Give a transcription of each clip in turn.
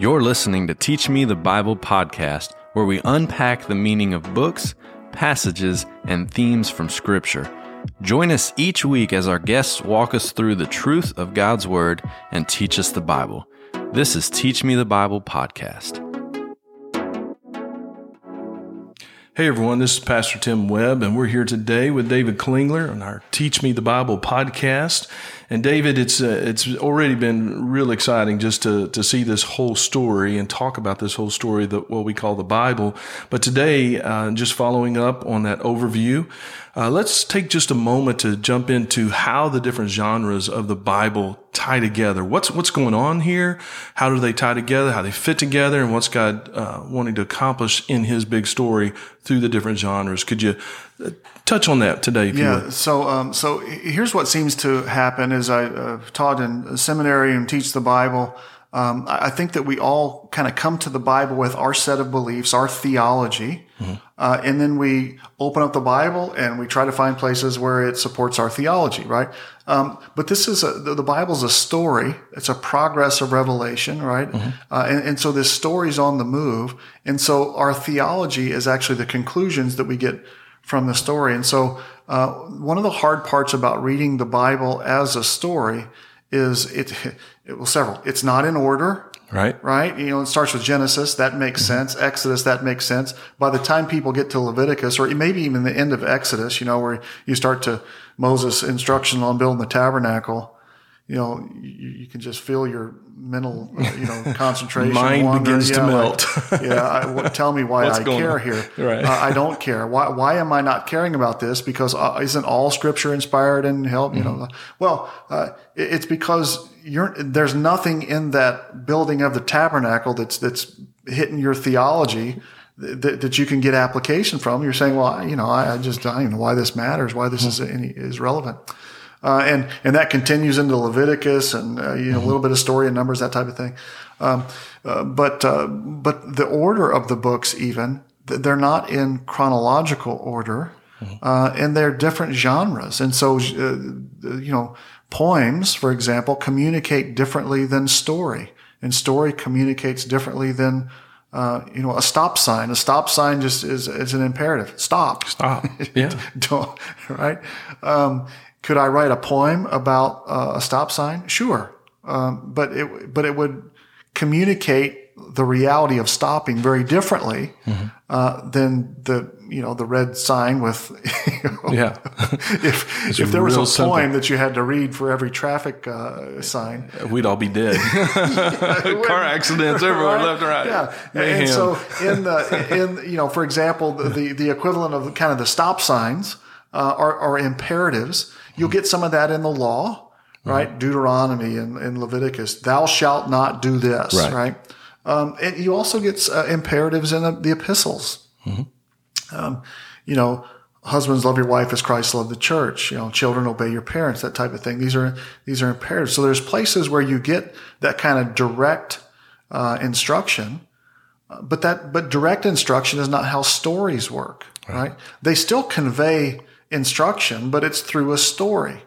You're listening to Teach Me the Bible podcast, where we unpack the meaning of books, passages, and themes from Scripture. Join us each week as our guests walk us through the truth of God's Word and teach us the Bible. This is Teach Me the Bible podcast. Hey everyone, this is Pastor Tim Webb, and we're here today with David Klingler on our Teach Me the Bible podcast. And David, it's uh, it's already been real exciting just to to see this whole story and talk about this whole story, that what we call the Bible. But today, uh, just following up on that overview, uh, let's take just a moment to jump into how the different genres of the Bible tie together. What's what's going on here? How do they tie together? How they fit together? And what's God uh, wanting to accomplish in His big story through the different genres? Could you uh, touch on that today? yeah. So um, so here's what seems to happen: as I uh, taught in seminary and teach the Bible. Um, I think that we all kind of come to the Bible with our set of beliefs, our theology, mm-hmm. uh, and then we open up the Bible and we try to find places where it supports our theology, right? Um, but this is a, the, the Bible's a story. It's a progress of revelation, right? Mm-hmm. Uh, and, and so this story's on the move, and so our theology is actually the conclusions that we get from the story. And so uh, one of the hard parts about reading the Bible as a story is it, it well, several. It's not in order. Right. Right. You know, it starts with Genesis. That makes mm-hmm. sense. Exodus. That makes sense. By the time people get to Leviticus or maybe even the end of Exodus, you know, where you start to Moses instruction on building the tabernacle, you know, you, you can just feel your mental, you know, concentration. Mind wander. begins yeah, to melt. Like, yeah. I, tell me why I care on? here. Right. Uh, I don't care. Why, why am I not caring about this? Because uh, isn't all scripture inspired and help, you mm-hmm. know? Well, uh, it's because you're, there's nothing in that building of the tabernacle that's, that's hitting your theology that, that you can get application from. You're saying, well, you know, I, I just, I don't know why this matters, why this is any, is relevant. Uh, and, and that continues into Leviticus and, uh, you know, mm-hmm. a little bit of story and numbers, that type of thing. Um, uh, but, uh, but the order of the books, even, they're not in chronological order. Mm-hmm. Uh, and they're different genres. And so, uh, you know, Poems, for example, communicate differently than story, and story communicates differently than uh, you know, a stop sign. A stop sign just is, is an imperative. Stop. Stop. Yeah. Don't, right. Um, could I write a poem about uh, a stop sign? Sure. Um, but it, but it would communicate the reality of stopping very differently mm-hmm. uh, than the you know the red sign with you know, yeah if if there was a simple. poem that you had to read for every traffic uh, sign we'd all be dead car accidents everywhere right? left and right yeah Mayhem. and so in the in you know for example the the, the equivalent of kind of the stop signs uh, are, are imperatives you'll get some of that in the law right mm-hmm. Deuteronomy and, and Leviticus thou shalt not do this right, right? Um, and you also get uh, imperatives in the, the epistles. Mm-hmm. Um, you know, husbands love your wife as Christ loved the church. You know, children obey your parents, that type of thing. These are these are imperatives. So there's places where you get that kind of direct uh, instruction, but that but direct instruction is not how stories work. Right? right? They still convey instruction, but it's through a story.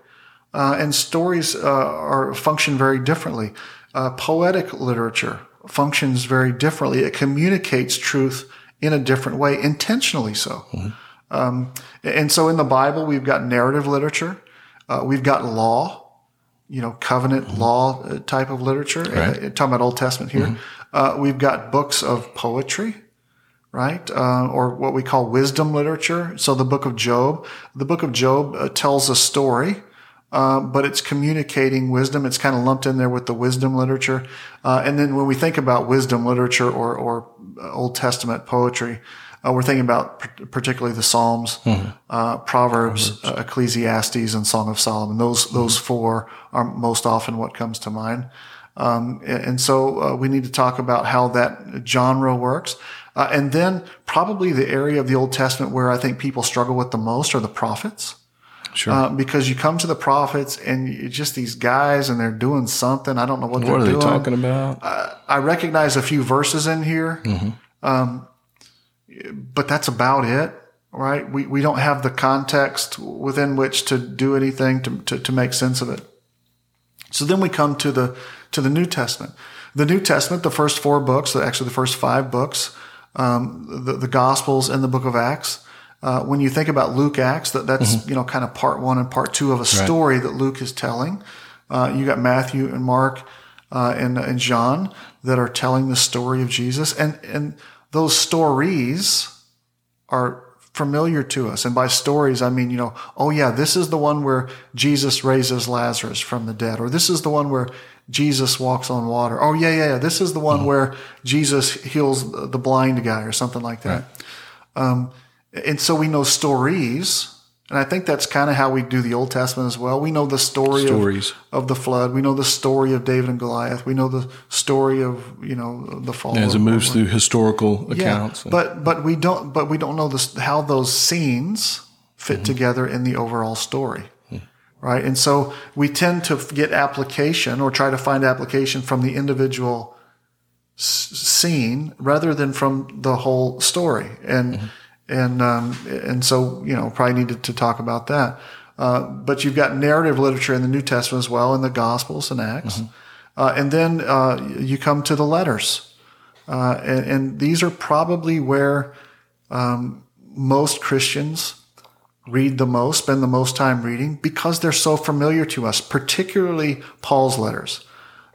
Uh, and stories uh, are function very differently. Uh, poetic literature functions very differently. It communicates truth in a different way, intentionally so. Mm-hmm. Um, and so in the Bible, we've got narrative literature, uh, we've got law, you know, covenant mm-hmm. law uh, type of literature. Right. Uh, talking about Old Testament here, mm-hmm. uh, we've got books of poetry. Right, uh, or what we call wisdom literature. So the book of Job, the book of Job uh, tells a story uh, but it's communicating wisdom. It's kind of lumped in there with the wisdom literature. Uh, and then when we think about wisdom literature or, or Old Testament poetry, uh, we're thinking about particularly the Psalms, mm-hmm. Proverbs, Proverbs. Uh, Ecclesiastes, and Song of Solomon. Those mm-hmm. those four are most often what comes to mind. Um, and so we need to talk about how that genre works. And then probably the area of the Old Testament where I think people struggle with the most are the prophets. Sure. Uh, because you come to the prophets and you, just these guys and they're doing something. I don't know what, what they're are doing. they talking about? Uh, I recognize a few verses in here, mm-hmm. um, but that's about it. Right? We we don't have the context within which to do anything to, to, to make sense of it. So then we come to the to the New Testament. The New Testament, the first four books, actually the first five books, um, the, the Gospels and the book of Acts. Uh, when you think about Luke Acts, that that's mm-hmm. you know kind of part one and part two of a story right. that Luke is telling. Uh, you got Matthew and Mark uh, and, and John that are telling the story of Jesus, and and those stories are familiar to us. And by stories, I mean, you know, oh yeah, this is the one where Jesus raises Lazarus from the dead, or this is the one where Jesus walks on water. Oh yeah, yeah, yeah. This is the one mm-hmm. where Jesus heals the blind guy or something like that. Right. Um, and so we know stories and I think that's kind of how we do the Old Testament as well. We know the story of, of, the flood. We know the story of David and Goliath. We know the story of you know the fall. As it moves through historical accounts. Yeah, but but we don't but we don't know this, how those scenes fit mm-hmm. together in the overall story. Right? And so we tend to get application or try to find application from the individual s- scene rather than from the whole story. And mm-hmm and um, and so you know probably needed to talk about that. Uh, but you've got narrative literature in the New Testament as well, in the Gospels and Acts, mm-hmm. uh, and then uh, you come to the letters, uh, and, and, these are probably where um, most Christians read the most, spend the most time reading, because they're so familiar to us, particularly Paul's letters.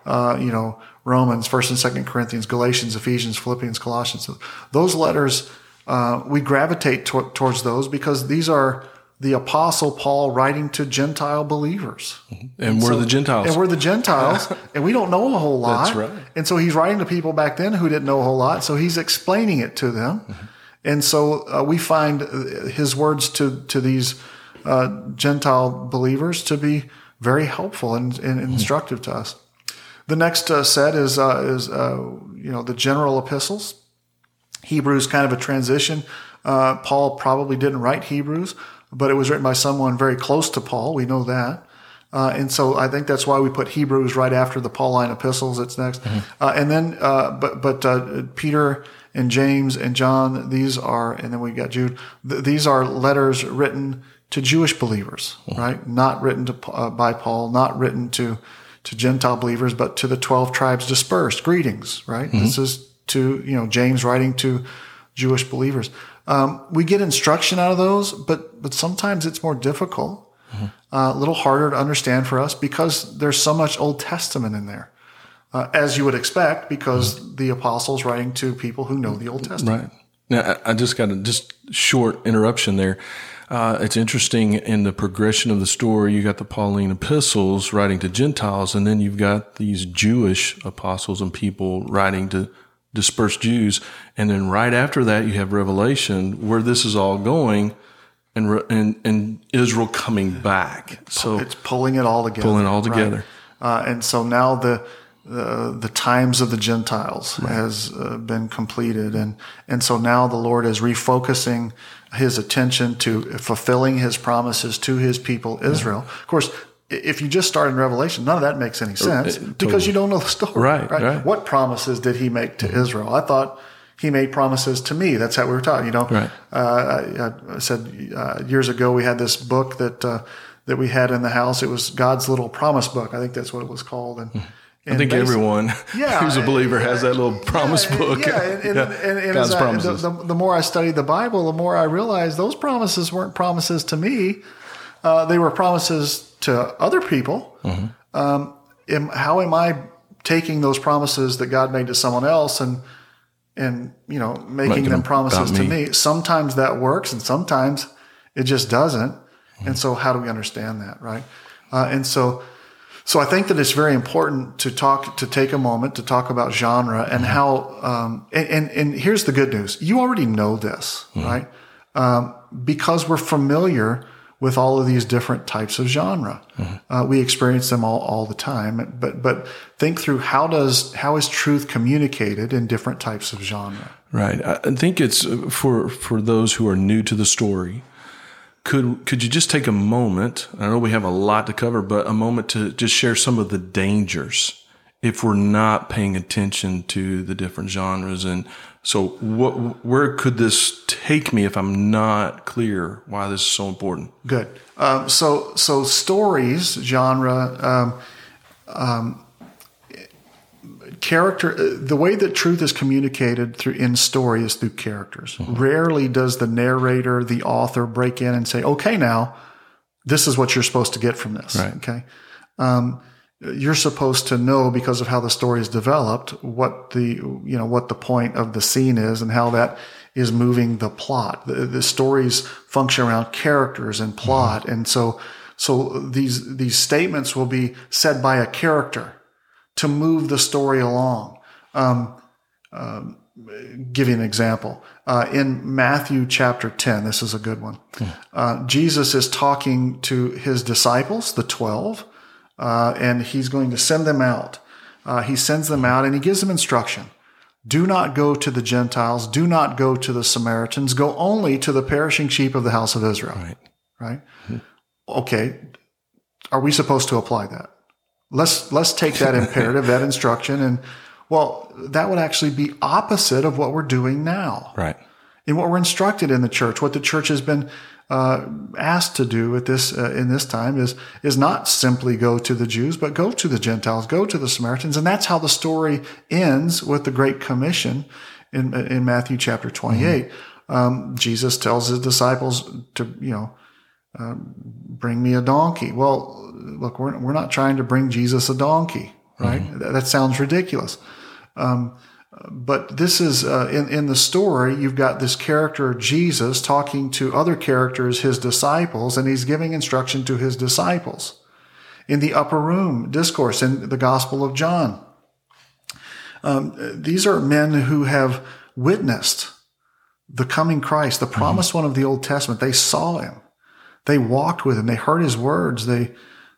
Uh, you know, Romans, First and Second Corinthians, Galatians, Ephesians, Philippians, Colossians. Those letters uh, we gravitate to- towards those because these are the apostle Paul writing to Gentile believers. Mm-hmm. And, and we're so, the Gentiles. And we're the Gentiles, and we don't know a whole lot. That's right. And so he's writing to people back then who didn't know a whole lot. So he's explaining it to them. Mm-hmm. And so uh, we find his words to, to these uh, Gentile believers to be very helpful and, and mm-hmm. instructive to us. The next uh, set is, uh, is uh, you know, the general epistles. Hebrews kind of a transition. Uh, Paul probably didn't write Hebrews, but it was written by someone very close to Paul. We know that. Uh, and so I think that's why we put Hebrews right after the Pauline epistles. It's next. Mm-hmm. Uh, and then, uh, but, but, uh, Peter and James and John, these are, and then we got Jude, th- these are letters written to Jewish believers, mm-hmm. right? Not written to, uh, by Paul, not written to, to Gentile believers, but to the 12 tribes dispersed. Greetings, right? Mm-hmm. This is to, you know, James writing to Jewish believers. Um, we get instruction out of those, but, but sometimes it's more difficult, mm-hmm. uh, a little harder to understand for us because there's so much Old Testament in there. Uh, as you would expect, because the apostles writing to people who know the Old Testament. Right. Now, I just got a just short interruption there. Uh, it's interesting in the progression of the story. You got the Pauline epistles writing to Gentiles, and then you've got these Jewish apostles and people writing to dispersed Jews. And then right after that, you have Revelation where this is all going and, and, and Israel coming back. So it's pulling it all together. Pulling it all together. Right? Uh, and so now the, the, the times of the Gentiles right. has uh, been completed. And, and so now the Lord is refocusing his attention to fulfilling his promises to his people, Israel. Yeah. Of course, if you just start in Revelation, none of that makes any sense uh, totally. because you don't know the story. Right, right, right. What promises did he make to mm-hmm. Israel? I thought he made promises to me. That's how we were taught. You know, right. uh, I, I, said uh, years ago we had this book that uh, that we had in the house. It was God's little promise book. I think that's what it was called. And, mm-hmm. I think everyone yeah, who's a believer has that little promise yeah, book. Yeah, and, and, and, and God's promises. the, the, more I studied the Bible, the more I realized those promises weren't promises to me. Uh, they were promises to other people. Mm-hmm. Um, am, how am I taking those promises that God made to someone else and and you know making, making them promises to me. me? Sometimes that works, and sometimes it just doesn't. Mm-hmm. And so, how do we understand that, right? Uh, and so, so I think that it's very important to talk to take a moment to talk about genre and mm-hmm. how. Um, and, and, and here's the good news: you already know this, mm-hmm. right? Um, because we're familiar with all of these different types of genre. Mm-hmm. Uh, we experience them all, all the time, but, but think through how does, how is truth communicated in different types of genre? Right. I think it's uh, for, for those who are new to the story. Could, could you just take a moment? I know we have a lot to cover, but a moment to just share some of the dangers if we're not paying attention to the different genres and so what, where could this take me if I'm not clear why this is so important? Good. Um, so, so stories genre, um, um, character, uh, the way that truth is communicated through in story is through characters. Mm-hmm. Rarely does the narrator, the author break in and say, okay, now this is what you're supposed to get from this. Right. Okay. Um, you're supposed to know because of how the story is developed what the you know what the point of the scene is and how that is moving the plot the, the stories function around characters and plot and so so these these statements will be said by a character to move the story along um, um, give you an example uh, in matthew chapter 10 this is a good one uh, jesus is talking to his disciples the 12 uh, and he's going to send them out. Uh, he sends them out and he gives them instruction. Do not go to the Gentiles. Do not go to the Samaritans. Go only to the perishing sheep of the house of Israel. Right. Right. Okay. Are we supposed to apply that? Let's let's take that imperative, that instruction, and well, that would actually be opposite of what we're doing now Right. in what we're instructed in the church, what the church has been uh, asked to do at this uh, in this time is is not simply go to the Jews, but go to the Gentiles, go to the Samaritans, and that's how the story ends with the Great Commission in in Matthew chapter twenty eight. Um, Jesus tells his disciples to you know uh, bring me a donkey. Well, look, we're we're not trying to bring Jesus a donkey, right? That, that sounds ridiculous. But this is uh, in in the story. You've got this character Jesus talking to other characters, his disciples, and he's giving instruction to his disciples in the upper room discourse in the Gospel of John. Um, these are men who have witnessed the coming Christ, the promised one of the Old Testament. They saw him, they walked with him, they heard his words. They,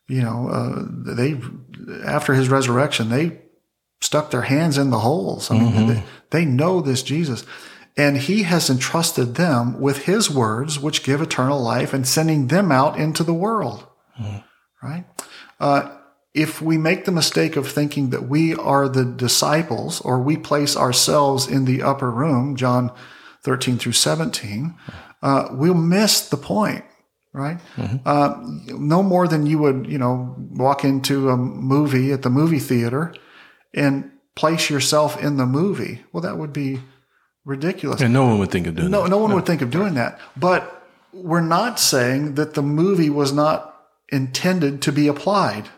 you know, uh, they after his resurrection, they stuck their hands in the holes. I mean, they, they know this Jesus. And he has entrusted them with his words, which give eternal life, and sending them out into the world. Right? Uh, if we make the mistake of thinking that we are the disciples or we place ourselves in the upper room, John 13 through 17, uh, we'll miss the point right? Uh, no more than you would, you know, walk into a movie at the movie theater and place yourself in the movie. Well, that would be ridiculous. And no one would think of doing No, that. no one would think of doing that. But we're not saying that the movie was not intended to be applied.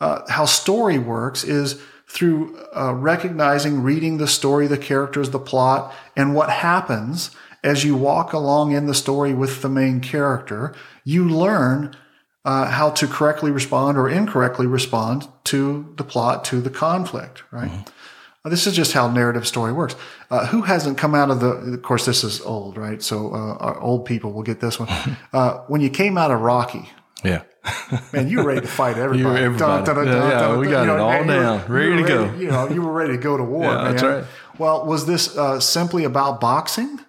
Uh, how story works is through uh, recognizing, reading the story, the characters, the plot, and what happens as you walk along in the story with the main character. You learn uh, how to correctly respond or incorrectly respond to the plot, to the conflict, right? Uh, This is just how narrative story works. Uh, who hasn't come out of the? Of course, this is old, right? So uh, our old people will get this one. Uh, when you came out of Rocky, Yeah. man, you were ready to fight everybody. You were everybody. Yeah, yeah, we got it all man, you were- down, you were ready to go. You know, you were ready to go to war, Yeah, man. that's right. Well, was this uh, simply about boxing?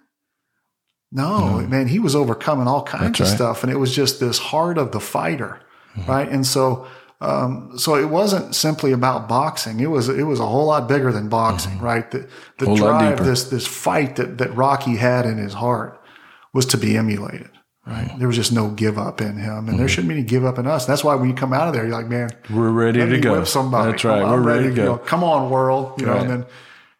No, man, he was overcoming all kinds That's of right. stuff, and it was just this heart of the fighter, Mm-hmm. right? And so, um, so it wasn't simply about boxing. It was it was a whole lot bigger than boxing, right? The, the Mm-hmm. Drive, this this fight that that Rocky had in his heart, was to be emulated. Right? Mm-hmm. There was just no give up in him, and there shouldn't be any give up in us. That's why when you come out of there, you're like, man, We're ready to go. somebody. That's right. I'm We're ready to you go. know, come on, world. You know, and then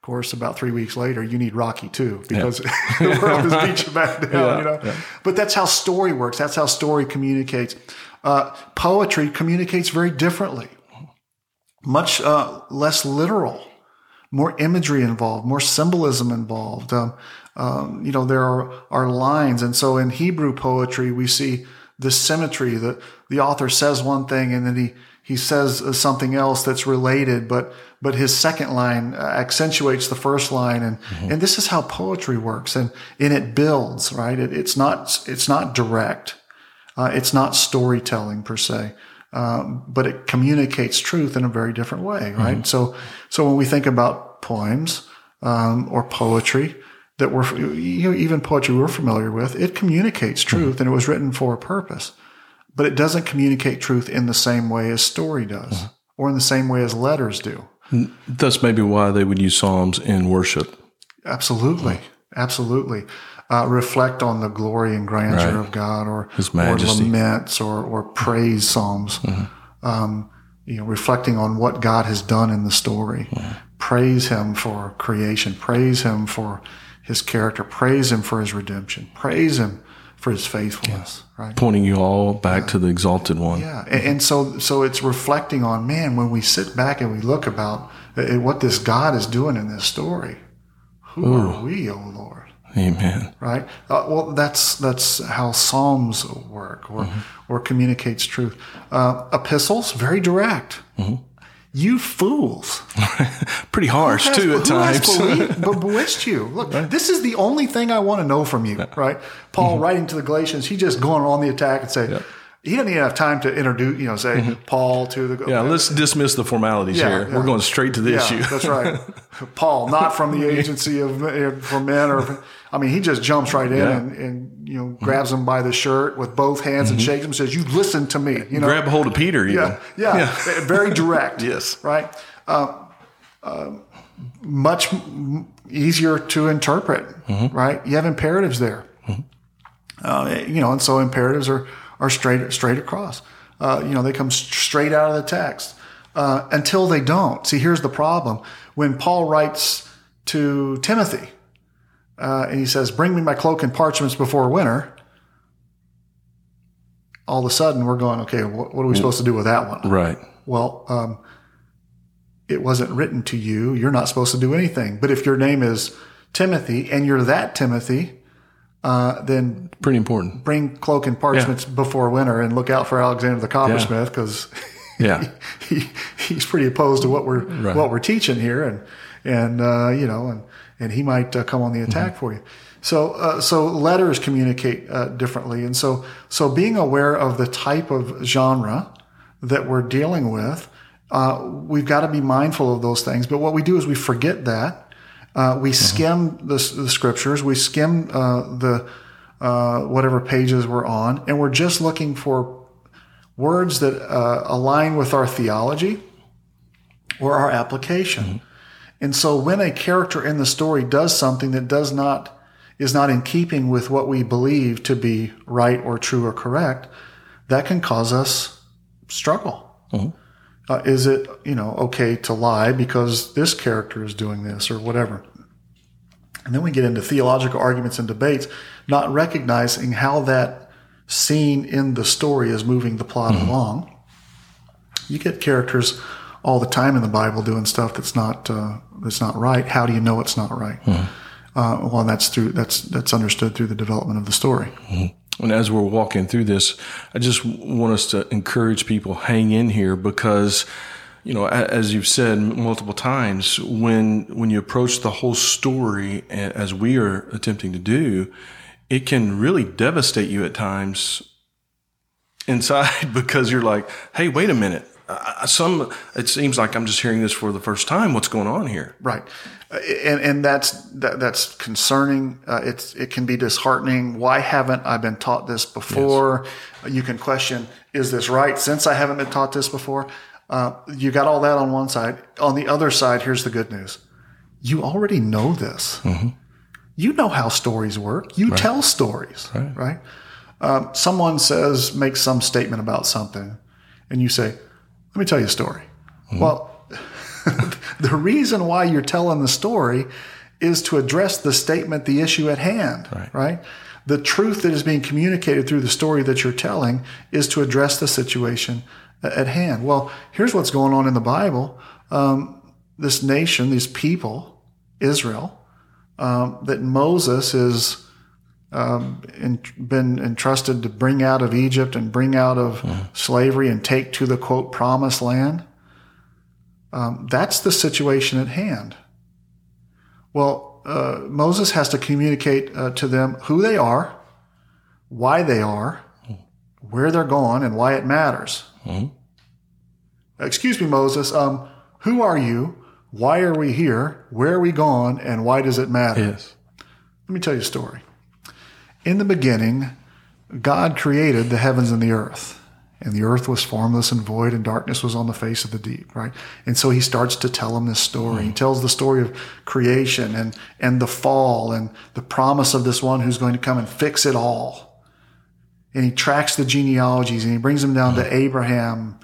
course, about three weeks later, you need Rocky too because the world is beat you back down. Yeah, you know, but that's how story works. That's how story communicates. Uh, poetry communicates very differently, much uh, less literal, more imagery involved, more symbolism involved. Um, um, you know, there are, are lines. And so in Hebrew poetry, we see the symmetry that the author says one thing and then he, he says something else that's related, but, but his second line uh, accentuates the first line. And, and this is how poetry works and, and it builds, right? It, it's not, it's not direct. Uh, it's not storytelling per se, um, but it communicates truth in a very different way, right? So, so when we think about poems um, or poetry that we're you know, even poetry we're familiar with, it communicates truth, and it was written for a purpose, but it doesn't communicate truth in the same way as story does, or in the same way as letters do. That's maybe why they would use Psalms in worship. Absolutely, absolutely. Uh, reflect on the glory and grandeur Right. of God, or His or laments, or or praise psalms. Um, you know, reflecting on what God has done in the story. Praise Him for creation. Praise Him for His character. Praise Him for His redemption. Praise Him for His faithfulness. Right. Pointing you all back to the exalted one. Yeah, and, and so so it's reflecting on man when we sit back and we look about uh, what this God is doing in this story. Who are we, O Lord? Amen. Right. Uh, well, that's that's how Psalms work, or or communicates truth. Uh, epistles very direct. You fools! Pretty harsh has- too at times. be- bewitched you. Look, this is the only thing I want to know from you, right? Paul Mm-hmm. writing to the Galatians, he just going on the attack and say, he doesn't even have time to introduce, you know, say Paul to the Mm-hmm. yeah, let's dismiss the formalities Yeah, here. yeah. We're going straight to the yeah, issue. that's right. Paul, not from the agency of for men, or I mean, he just jumps right in. Mm-hmm. and, and you know grabs him by the shirt with both hands and shakes him, and says, "You listen to me." You know, Grab a hold of Peter. Yeah, yeah, very direct. Yes. right. Uh, uh, much easier to interpret. Mm-hmm. Right, you have imperatives there. Uh, you know, and so imperatives are are straight straight across. Uh, you know, they come straight out of the text uh, until they don't. See, here's the problem: when Paul writes to Timothy, uh, and he says, "Bring me my cloak and parchments before winter." All of a sudden, we're going, okay, what, what are we supposed to do with that one? Right. Well, um, it wasn't written to you. You're not supposed to do anything. But if your name is Timothy and you're that Timothy, uh, then Pretty important. bring cloak and parchments before winter and look out for Alexander the coppersmith because Yeah. he, he's pretty opposed to what we're Right. what we're teaching here, and and uh, you know, and and he might uh, come on the attack Mm-hmm. for you. So uh, so letters communicate uh, differently, and so so being aware of the type of genre that we're dealing with, uh, we've got to be mindful of those things. But what we do is we forget that. Uh, we skim the, the scriptures, we skim uh, the uh, whatever pages we're on, and we're just looking for words that uh, align with our theology or our application. And so when a character in the story does something that does not is not in keeping with what we believe to be right or true or correct, that can cause us struggle. Uh, is it you know okay to lie because this character is doing this or whatever? And then we get into theological arguments and debates, not recognizing how that scene in the story is moving the plot along. You get characters all the time in the Bible doing stuff that's not uh, that's not right. How do you know it's not right? Uh, well, that's through that's that's understood through the development of the story. And as we're walking through this, I just want us to encourage people hang in here because, you know, as you've said multiple times, when when you approach the whole story as we are attempting to do, it can really devastate you at times inside because you're like, hey, wait a minute. I- Some it seems like I'm just hearing this for the first time. What's going on here? Right, Uh, and and that's that, that's concerning. Uh, it's it can be disheartening. Why haven't I been taught this before? You can question: Is this right? Since I haven't been taught this before, uh, you got all that on one side. On the other side, here's the good news: you already know this. You know how stories work. You tell stories, right? Um, someone says makes some statement about something, and you say, "Let me tell you a story." Well, the reason why you're telling the story is to address the statement, the issue at hand, right? The truth that is being communicated through the story that you're telling is to address the situation at hand. Well, here's what's going on in the Bible. Um, this nation, these people, Israel, um, that Moses is um, in, been entrusted to bring out of Egypt and bring out of slavery and take to the quote promised land. Um, that's the situation at hand. Well, uh, Moses has to communicate uh, to them who they are, why they are, where they're going, and why it matters. Excuse me, Moses. Um, who are you? Why are we here? Where are we going? And why does it matter? Yes. Let me tell you a story. In the beginning, God created the heavens and the earth. And the earth was formless and void, and darkness was on the face of the deep, right? And so he starts to tell him this story. He tells the story of creation and, and the fall and the promise of this one who's going to come and fix it all. And he tracks the genealogies and he brings them down to Abraham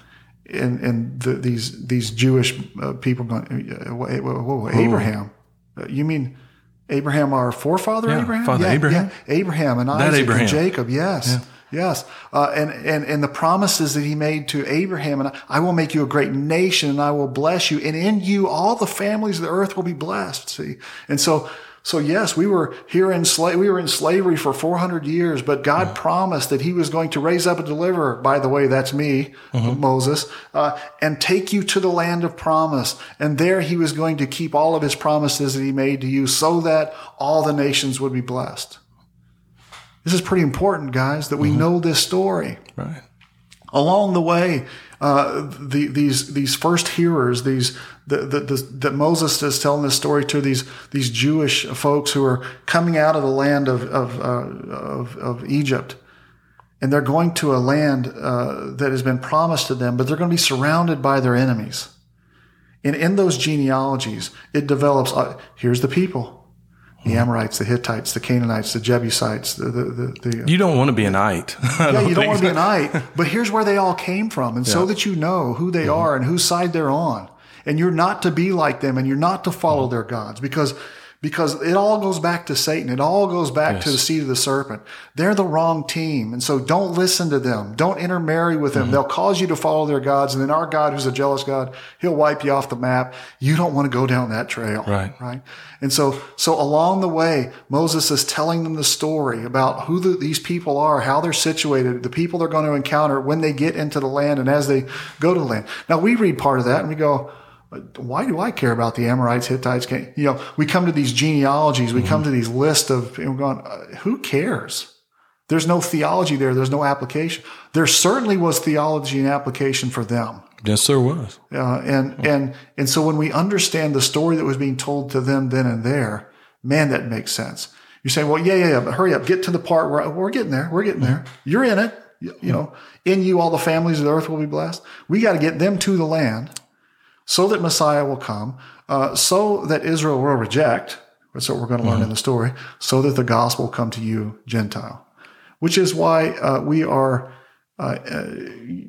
and and the, these these Jewish uh, people going, whoa, whoa, whoa, Abraham? Uh, You mean Abraham, our forefather, Yeah, Abraham? Father Abraham. yeah, Abraham and Isaac Abraham. and Jacob. Yes, yes, uh, and and and the promises that he made to Abraham, and I will make you a great nation, and I will bless you, and in you all the families of the earth will be blessed. See, and so. So yes, we were here in sla- we were in slavery for 400 years, but God promised that he was going to raise up a deliverer. By the way, that's me, Moses, uh, and take you to the land of promise. And there he was going to keep all of his promises that he made to you so that all the nations would be blessed. This is pretty important, guys, that we know this story Right. along the way, uh, the, these these first hearers, these the, the, the, that Moses is telling this story to these these Jewish folks who are coming out of the land of of, uh, of, of Egypt, and they're going to a land uh, that has been promised to them, but they're going to be surrounded by their enemies. And in those genealogies, it develops. Uh, here's the people. The Amorites, the Hittites, the Canaanites, the Jebusites, the the, the, the uh, You don't want to be an ite. yeah, you don't want to be an ite, but here's where they all came from. And so that you know who they mm-hmm. are and whose side they're on. And you're not to be like them and you're not to follow mm-hmm. their gods because because it all goes back to Satan. It all goes back to the seed of the serpent. They're the wrong team. And so don't listen to them. Don't intermarry with them. Mm-hmm. They'll cause you to follow their gods. And then our God, who's a jealous God, he'll wipe you off the map. You don't want to go down that trail. Right. Right. And so, so along the way, Moses is telling them the story about who the, these people are, how they're situated, the people they're going to encounter when they get into the land and as they go to the land. Now we read part of that and we go, why do I care about the Amorites, Hittites? You know, we come to these genealogies, we come to these lists of, we're going, uh, who cares? There's no theology there. There's no application. There certainly was theology and application for them. yes, there was. Uh, and, and, and so when we understand the story that was being told to them then and there, man, that makes sense. You say, well, yeah, yeah, yeah, but hurry up, get to the part where we're getting there. We're getting there. You're in it. You, you know, in you, all the families of the earth will be blessed. We got to get them to the land so that Messiah will come, uh, so that Israel will reject. That's what we're going to learn in the story, so that the gospel will come to you, Gentile, which is why uh, we are uh, uh,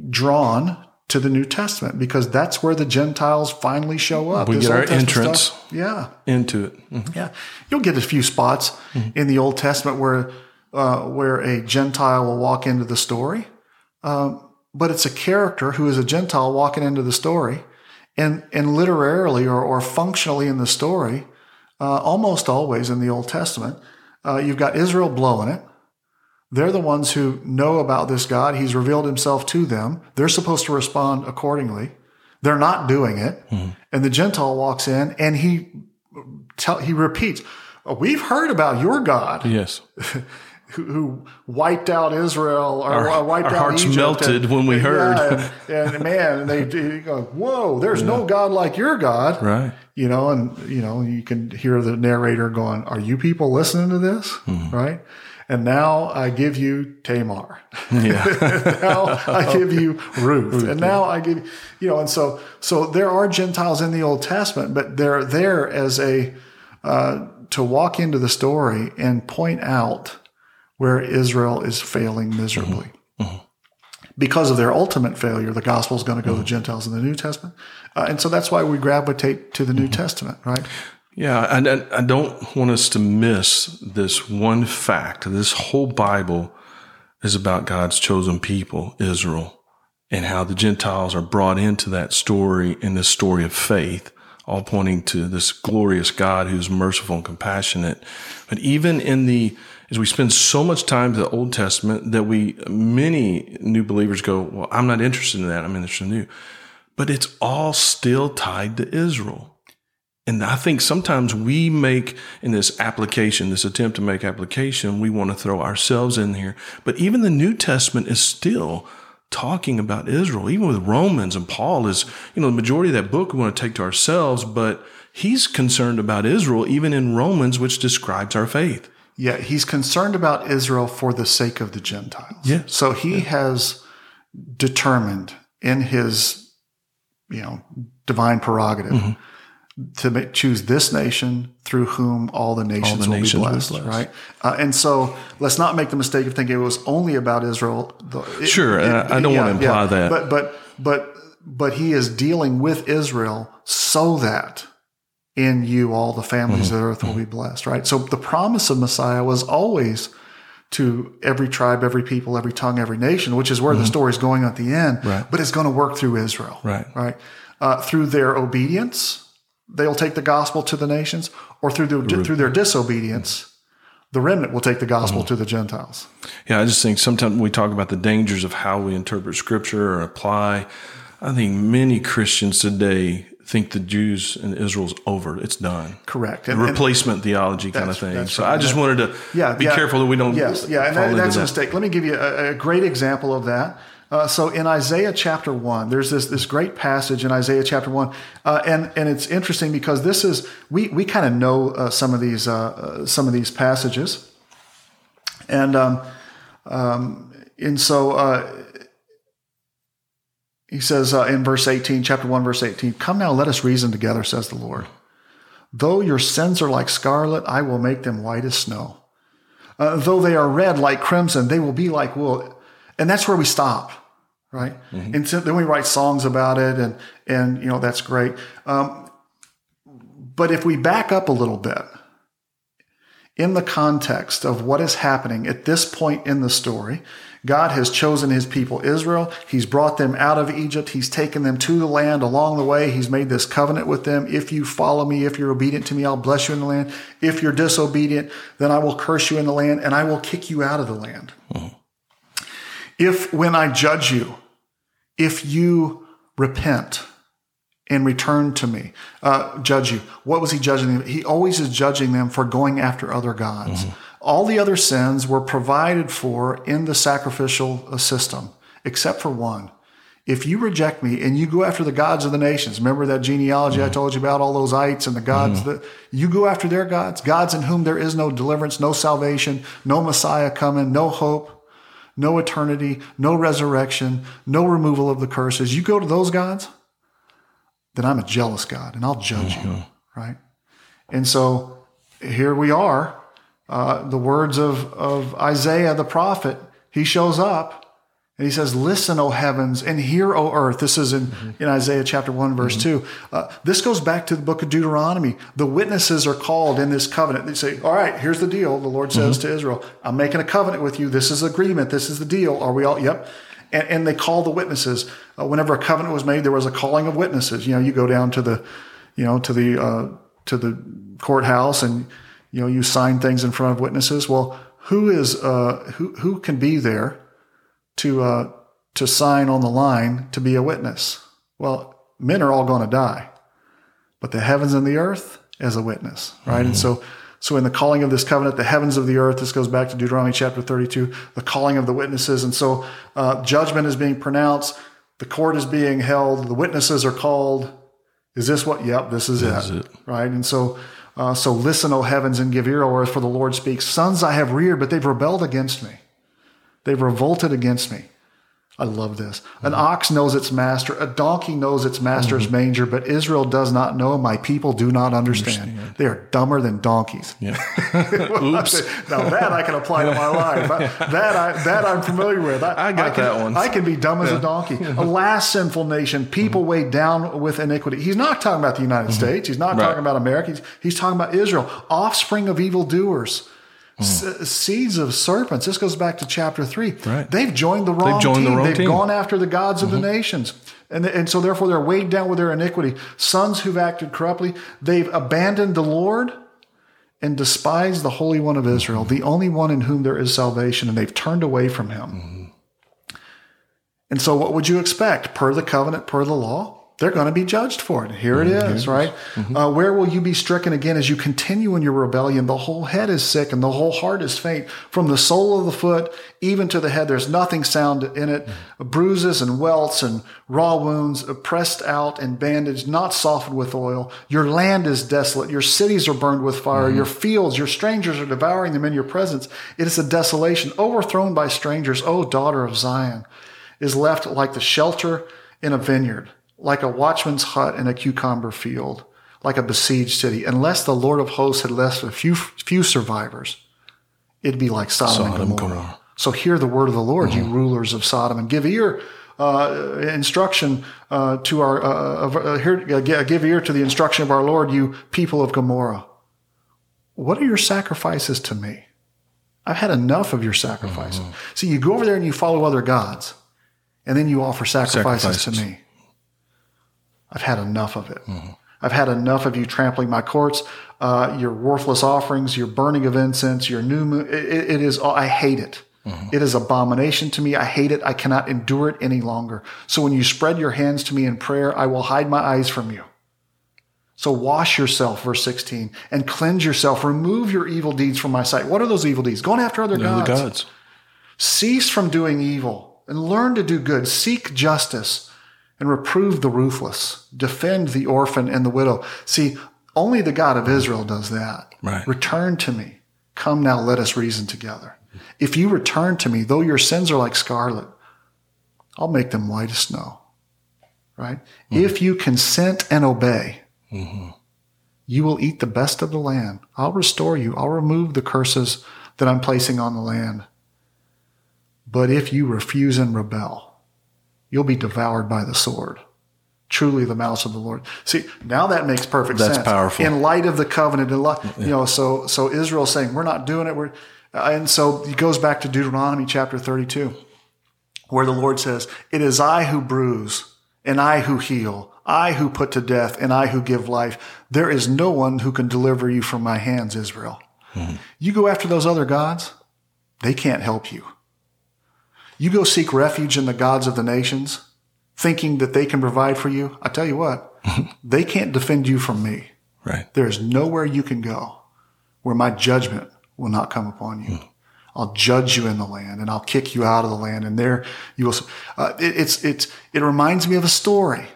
drawn to the New Testament because that's where the Gentiles finally show up. We This get our Testament entrance. stuff- yeah, Into it. Mhm. yeah. You'll get a few spots in the Old Testament where uh, where a Gentile will walk into the story, um, but it's a character who is a Gentile walking into the story, and and literarily or, or functionally in the story, uh, almost always in the Old Testament, uh, you've got Israel blowing it. They're the ones who know about this God. He's revealed himself to them. They're supposed to respond accordingly. They're not doing it. And the Gentile walks in and he tell, he repeats, We've heard about your God Yes. who, who wiped out Israel or Our- wiped our out hearts Egypt melted when we yeah, heard. and, and man, and they you go, Whoa, there's no God like your God. Right. You know, and you know, you can hear the narrator going, Are you people listening to this? Mm-hmm. Right? And now I give you Tamar. Yeah. now I give you Ruth. and now I give you know, and so so there are Gentiles in the Old Testament, but they're there as a uh, to walk into the story and point out where Israel is failing miserably. Because of their ultimate failure, the gospel is going to go to the Gentiles in the New Testament. Uh, and so that's why we gravitate to the New Testament, right? Yeah, and I, I don't want us to miss this one fact. This whole Bible is about God's chosen people, Israel, and how the Gentiles are brought into that story in this story of faith, all pointing to this glorious God who's merciful and compassionate. But even in the as we spend so much time in the Old Testament that we many new believers go, well, I'm not interested in that. I'm interested in new. But it's all still tied to Israel. And I think sometimes we make in this application, this attempt to make application, we want to throw ourselves in here. But even the New Testament is still talking about Israel, even with Romans and Paul is, you know, the majority of that book we want to take to ourselves, but he's concerned about Israel, even in Romans, which describes our faith. Yeah, he's concerned about Israel for the sake of the Gentiles. Yeah. So he has determined in his, you know, divine prerogative Mm-hmm. to make, choose this nation through whom all the nations, all the will, nations be will be blessed, blessed. right? Uh, and so let's not make the mistake of thinking it was only about Israel. It- Sure, and I- I don't wanna imply that. But but but but he is dealing with Israel so that in you all the families Mm-hmm. of the earth will be blessed, right? So the promise of Messiah was always to every tribe, every people, every tongue, every nation, which is where the story is going at the end. Mm-hmm. Right. But it's going to work through Israel, Right. Right. Uh, through their obedience, they'll take the gospel to the nations, or through the, through their disobedience, the remnant will take the gospel Mm-hmm. to the Gentiles. Yeah, I just think sometimes when we talk about the dangers of how we interpret scripture or apply, I think many Christians today think the Jews and Israel's over. It's done. Correct. And- and- Replacement theology kind of thing. So right. I just wanted to yeah, be yeah. careful that we don't Yes, yeah, and fall that, into that's a mistake. Let me give you a, a great example of that. Uh, so in Isaiah chapter one, there's this this great passage in Isaiah chapter one, uh, and and it's interesting because this is we we kind of know uh, some of these uh, uh, some of these passages, and um, um, and so uh, he says uh, in verse 18, chapter 1, verse 18, Come now, let us reason together, says the Lord. Though your sins are like scarlet, I will make them white as snow. Uh, though they are red like crimson, they will be like wool. And that's where we stop, right? And so then we write songs about it, and and you know that's great. Um, but if we back up a little bit, in the context of what is happening at this point in the story, God has chosen his people Israel. He's brought them out of Egypt. He's taken them to the land along the way. He's made this covenant with them. If you follow me, if you're obedient to me, I'll bless you in the land. If you're disobedient, then I will curse you in the land and I will kick you out of the land. If when I judge you, if you repent, and return to me, uh, judge you. What was he judging them? He always is judging them for going after other gods. All the other sins were provided for in the sacrificial system, except for one. If you reject me and you go after the gods of the nations, remember that genealogy I mm-hmm. told you about, all those ites and the gods mm-hmm. that you go after their gods, gods in whom there is no deliverance, no salvation, no Messiah coming, no hope, no eternity, no resurrection, no removal of the curses. You go to those gods, then I'm a jealous God and I'll judge you, mm-hmm. right? And so here we are. Uh, the words of, of Isaiah the prophet, he shows up and he says, Listen, O heavens, and hear, O earth. This is in, in Isaiah chapter 1, verse 2. Uh, this goes back to the book of Deuteronomy. The witnesses are called in this covenant. They say, All right, here's the deal. The Lord says to Israel, I'm making a covenant with you. This is agreement. This is the deal. Are we all? Yep. And, and they call the witnesses. Uh, whenever a covenant was made, there was a calling of witnesses. You know, you go down to the, you know, to the uh, to the courthouse and you know you sign things in front of witnesses. Well, who is uh, who who can be there to uh, to sign on the line to be a witness? Well, men are all going to die, but the heavens and the earth as a witness, right? And so. So in the calling of this covenant, the heavens of the earth, this goes back to Deuteronomy chapter 32, the calling of the witnesses. And so uh, judgment is being pronounced. The court is being held. The witnesses are called. Is this what? Yep, this is, This it, is it. Right. And so, uh, so listen, O heavens, and give ear, O earth, for the Lord speaks. Sons I have reared, but they've rebelled against me. They've revolted against me. I love this. An mm-hmm. ox knows its master. A donkey knows its master's mm-hmm. manger, but Israel does not know. My people do not understand. They are dumber than donkeys. Yeah. Oops. now that I can apply to my life. I- that I that I'm familiar with. I, I got can, that one. I can be dumb as a donkey. Alas, sinful nation, people mm-hmm. weighed down with iniquity. He's not talking about the United States. He's not Mm-hmm. Right. talking about America. He's, he's talking about Israel, offspring of evildoers. Mm. S- seeds of serpents. This goes back to chapter three. Right. They've joined the wrong joined the team. wrong They've team. Mm-hmm. gone after the gods of the nations. And, and so therefore they're weighed down with their iniquity. Sons who've acted corruptly, they've abandoned the Lord and despised the Holy One of Israel, the only one in whom there is salvation, and they've turned away from him. And so what would you expect? Per the covenant, per the law? They're going to be judged for it. Here it mm-hmm. is, right? Mm-hmm. Uh, where will you be stricken again as you continue in your rebellion? The whole head is sick and the whole heart is faint. From the sole of the foot even to the head, there's nothing sound in it. Mm-hmm. Bruises and welts and raw wounds, pressed out and bandaged, not softened with oil. Your land is desolate. Your cities are burned with fire. Your fields, your strangers are devouring them in your presence. It is a desolation, overthrown by strangers. O daughter of Zion, is left like the shelter in a vineyard like a watchman's hut in a cucumber field, like a besieged city. Unless the Lord of hosts had left a few few survivors, it'd be like Sodom, Sodom, and Gomorrah. Gomorrah. So hear the word of the Lord, you rulers of Sodom, and give ear, uh, instruction uh, to our, uh, uh, here, uh, give ear to the instruction of our Lord, you people of Gomorrah. What are your sacrifices to me? I've had enough of your sacrifices. Mm-hmm. See, you go over there and you follow other gods, and then you offer sacrifices, sacrifices. to me. I've had enough of it. Mm-hmm. I've had enough of you trampling my courts, uh, your worthless offerings, your burning of incense, your new moon. it, it is, I hate it. Mm-hmm. it is abomination to me. I hate it. I cannot endure it any longer. So when you spread your hands to me in prayer, I will hide my eyes from you. So wash yourself, verse 16, and cleanse yourself. Remove your evil deeds from my sight. What are those evil deeds? Going after other gods. gods. Cease from doing evil and learn to do good. Seek justice and reprove the ruthless. Defend the orphan and the widow. See, only the God of Israel does that. Right. Return to me. Come now, let us reason together. If you return to me, though your sins are like scarlet, I'll make them white as snow. Right? Mm-hmm. If you consent and obey, Mm-hmm. You will eat the best of the land. I'll restore you. I'll remove the curses that I'm placing on the land. But if you refuse and rebel, you'll be devoured by the sword. Truly the mouth of the Lord. See, now that makes perfect That's sense. That's powerful. In light of the covenant, in light, you know, so, so Israel saying, we're not doing it. We're, and so he goes back to Deuteronomy chapter 32, where the Lord says, it is I who bruise and I who heal. I who put to death and I who give life. There is no one who can deliver you from my hands, Israel. Mm-hmm. You go after those other gods, they can't help you. You go seek refuge in the gods of the nations, thinking that they can provide for you. I tell you what, they can't defend you from me. Right. There is nowhere you can go where my judgment will not come upon you. Mm. I'll judge you in the land and I'll kick you out of the land. And there you will, uh, it, it's, it's, it reminds me of a story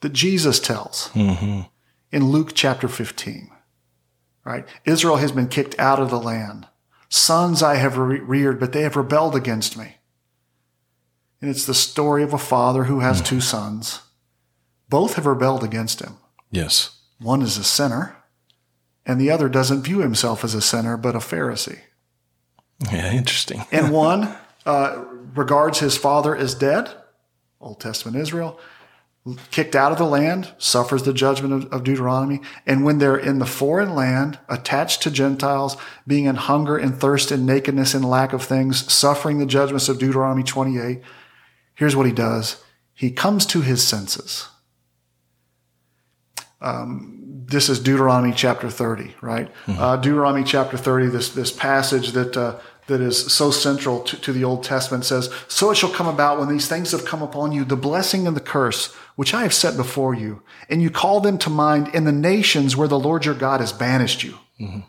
that Jesus tells mm-hmm. in Luke chapter 15. Right? Israel has been kicked out of the land. Sons I have re- reared, but they have rebelled against me. And it's the story of a father who has mm. two sons. Both have rebelled against him. Yes. One is a sinner, and the other doesn't view himself as a sinner, but a Pharisee. Yeah, interesting. and one uh, regards his father as dead, Old Testament Israel, kicked out of the land, suffers the judgment of, of, Deuteronomy. And when they're in the foreign land, attached to Gentiles, being in hunger and thirst and nakedness and lack of things, suffering the judgments of Deuteronomy 28, here's what he does. He comes to his senses. Um, this is Deuteronomy chapter 30, right? Mm-hmm. Uh, Deuteronomy chapter 30, this, this passage that, uh, that is so central to, to the Old Testament says, So it shall come about when these things have come upon you, the blessing and the curse, which I have set before you, and you call them to mind in the nations where the Lord your God has banished you. Mm-hmm.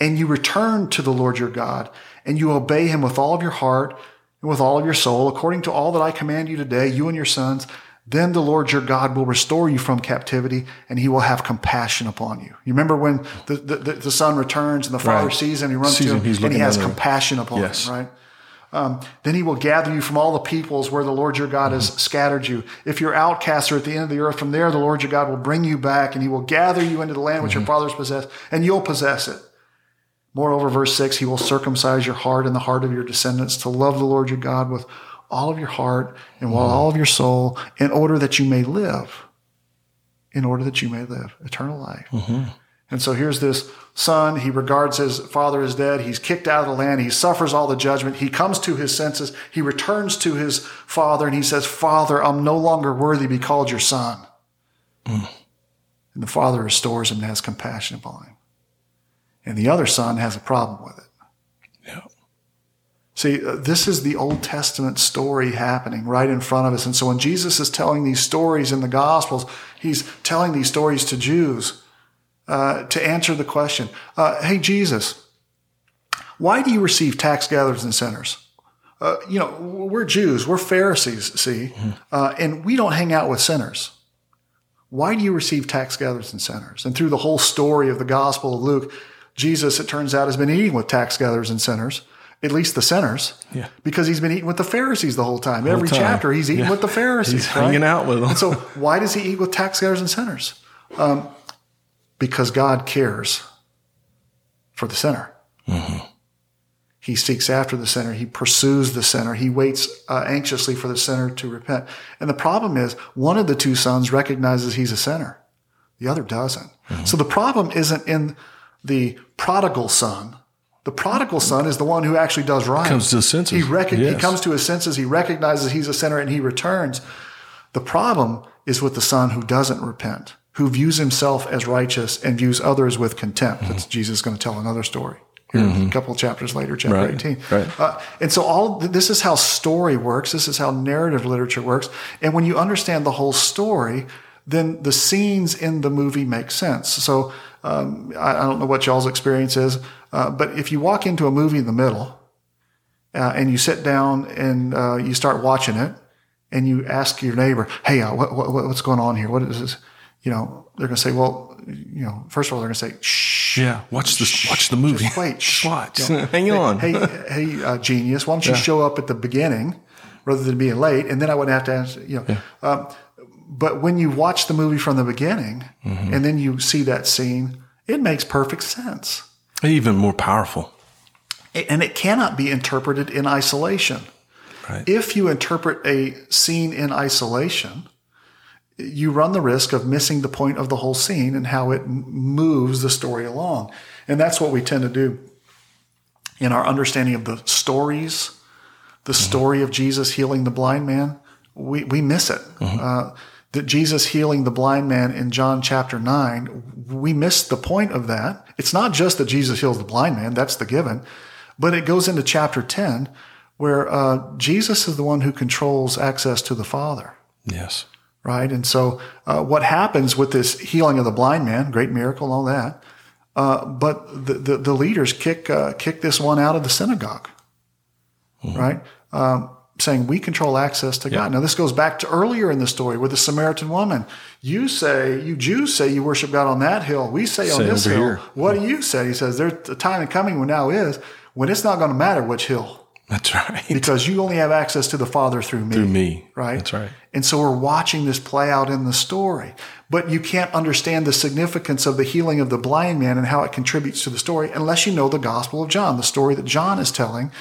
And you return to the Lord your God, and you obey him with all of your heart and with all of your soul, according to all that I command you today, you and your sons, then the Lord your God will restore you from captivity and he will have compassion upon you. You remember when the, the, the son returns and the father right. sees him, he runs sees to him, him and he has compassion upon yes. him, right? Um, then he will gather you from all the peoples where the Lord your God mm-hmm. has scattered you. If you're outcasts or at the end of the earth, from there the Lord your God will bring you back and he will gather you into the land which mm-hmm. your fathers possessed and you'll possess it. Moreover, verse six, he will circumcise your heart and the heart of your descendants to love the Lord your God with all of your heart and with all of your soul in order that you may live, in order that you may live eternal life. Mm-hmm. And so here's this son. He regards his father as dead. He's kicked out of the land. He suffers all the judgment. He comes to his senses. He returns to his father and he says, Father, I'm no longer worthy to be called your son. Mm. And the father restores him and has compassion upon him. And the other son has a problem with it. Yeah. See, uh, this is the Old Testament story happening right in front of us. And so when Jesus is telling these stories in the Gospels, he's telling these stories to Jews uh, to answer the question uh, Hey, Jesus, why do you receive tax gatherers and sinners? Uh, you know, we're Jews, we're Pharisees, see, mm-hmm. and we don't hang out with sinners. Why do you receive tax gatherers and sinners? And through the whole story of the Gospel of Luke, Jesus, it turns out, has been eating with tax gatherers and sinners at least the sinners, yeah. because he's been eating with the Pharisees the whole time. Whole Every time. chapter, he's eating yeah. with the Pharisees. He's right? hanging out with them. So, why does he eat with tax gatherers and sinners? Um, because God cares for the sinner. Mm-hmm. He seeks after the sinner. He pursues the sinner. He waits uh, anxiously for the sinner to repent. And the problem is one of the two sons recognizes he's a sinner. The other doesn't. Mm-hmm. So the problem isn't in the prodigal son. The prodigal son is the one who actually does right. Comes to his senses. He, rec- yes. he comes to his senses. He recognizes he's a sinner and he returns. The problem is with the son who doesn't repent, who views himself as righteous and views others with contempt. Mm-hmm. That's Jesus is going to tell another story here mm-hmm. a couple of chapters later, chapter right. 18. Right. Uh, and so all this is how story works. This is how narrative literature works. And when you understand the whole story, then the scenes in the movie make sense. So um, I, I, don't know what y'all's experience is, uh, but if you walk into a movie in the middle uh, and you sit down and uh, you start watching it, and you ask your neighbor, "Hey, uh, what, what, what's going on here? What is this?" You know, they're going to say, "Well, you know, first of all, they're going to say, shh, yeah, watch this, watch the movie, just wait, shh, watch, you know, hang on, hey, hey, uh, genius, why don't you yeah. show up at the beginning rather than being late, and then I wouldn't have to ask, you know." Yeah. Um, but when you watch the movie from the beginning mm-hmm. and then you see that scene, it makes perfect sense. Even more powerful. And it cannot be interpreted in isolation. Right. If you interpret a scene in isolation, you run the risk of missing the point of the whole scene and how it moves the story along. And that's what we tend to do in our understanding of the stories, the mm-hmm. story of Jesus healing the blind man. We, we miss it. Mm-hmm. Uh, that Jesus healing the blind man in John chapter 9, we miss the point of that. It's not just that Jesus heals the blind man, that's the given, but it goes into chapter 10 where uh, Jesus is the one who controls access to the Father. Yes. Right? And so uh, what happens with this healing of the blind man, great miracle all that, uh, but the, the, the, leaders kick, uh, kick this one out of the synagogue. Mm-hmm. Right? Um, saying we control access to God. Now, this goes back to earlier in the story with the Samaritan woman. You say, you Jews say you worship God on that hill. We say, say on this hill. Here. What do you say? He says, there's a time and coming when now is when it's not going to matter which hill. That's right. Because you only have access to the Father through me. Through me. Right? That's right. And so we're watching this play out in the story. But you can't understand the significance of the healing of the blind man and how it contributes to the story unless you know the Gospel of John, the story that John is telling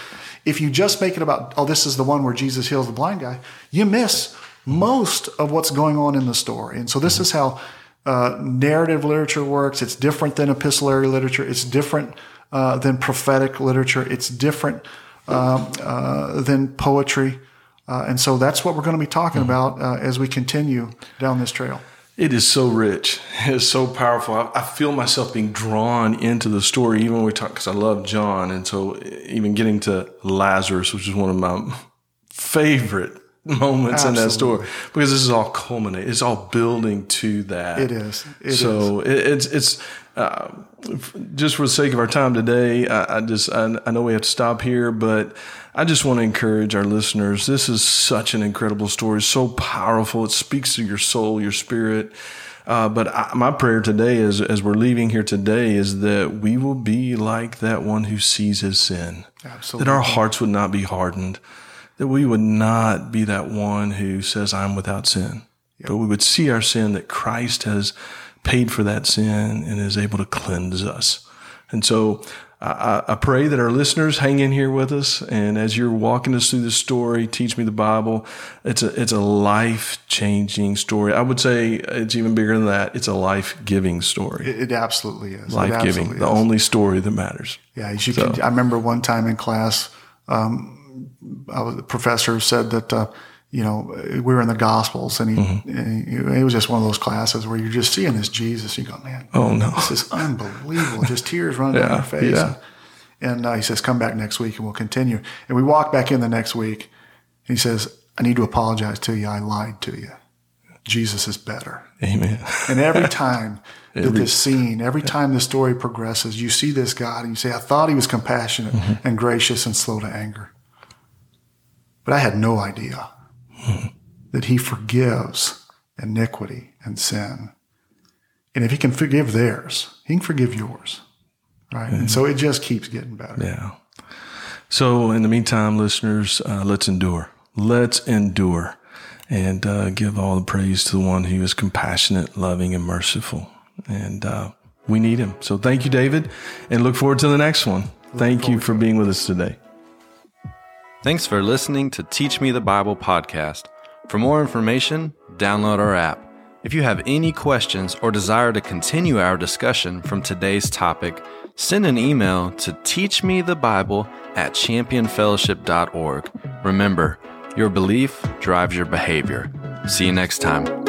if you just make it about, oh, this is the one where Jesus heals the blind guy, you miss most of what's going on in the story. And so this is how uh, narrative literature works. It's different than epistolary literature. It's different uh, than prophetic literature. It's different um, uh, than poetry. Uh, and so that's what we're going to be talking mm-hmm. about uh, as we continue down this trail. It is so rich. It is so powerful. I, I feel myself being drawn into the story, even when we talk, because I love John. And so, even getting to Lazarus, which is one of my favorite moments Absolutely. in that story, because this is all culminate. It's all building to that. It is. It so, is. It, it's, it's, uh, just for the sake of our time today, I, I just, I, I know we have to stop here, but I just want to encourage our listeners. This is such an incredible story, so powerful. It speaks to your soul, your spirit. Uh, but I, my prayer today, is, as we're leaving here today, is that we will be like that one who sees his sin. Absolutely. That our hearts would not be hardened. That we would not be that one who says, I'm without sin. Yep. But we would see our sin, that Christ has paid for that sin and is able to cleanse us. And so I, I, pray that our listeners hang in here with us. And as you're walking us through the story, teach me the Bible. It's a, it's a life changing story. I would say it's even bigger than that. It's a life giving story. It, it, absolutely is. Life giving, the only story that matters. Yeah. You so. can, I remember one time in class, um, the professor said that, uh, you know, we were in the Gospels, and he, mm-hmm. and he, it was just one of those classes where you're just seeing this Jesus. You go, man, oh no, this is unbelievable. just tears running yeah, down your face. Yeah. And, and uh, he says, come back next week and we'll continue. And we walk back in the next week. And he says, I need to apologize to you. I lied to you. Jesus is better. Amen. and every time that this scene, every time the story progresses, you see this God and you say, I thought he was compassionate mm-hmm. and gracious and slow to anger. But I had no idea that he forgives iniquity and sin. And if he can forgive theirs, he can forgive yours. Right. And so it just keeps getting better. Yeah. So in the meantime, listeners, uh, let's endure. Let's endure and uh, give all the praise to the one who is compassionate, loving, and merciful. And uh, we need him. So thank you, David, and look forward to the next one. Thank you for being with us today. Thanks for listening to Teach Me the Bible podcast. For more information, download our app. If you have any questions or desire to continue our discussion from today's topic, send an email to teachmethebible at championfellowship.org. Remember, your belief drives your behavior. See you next time.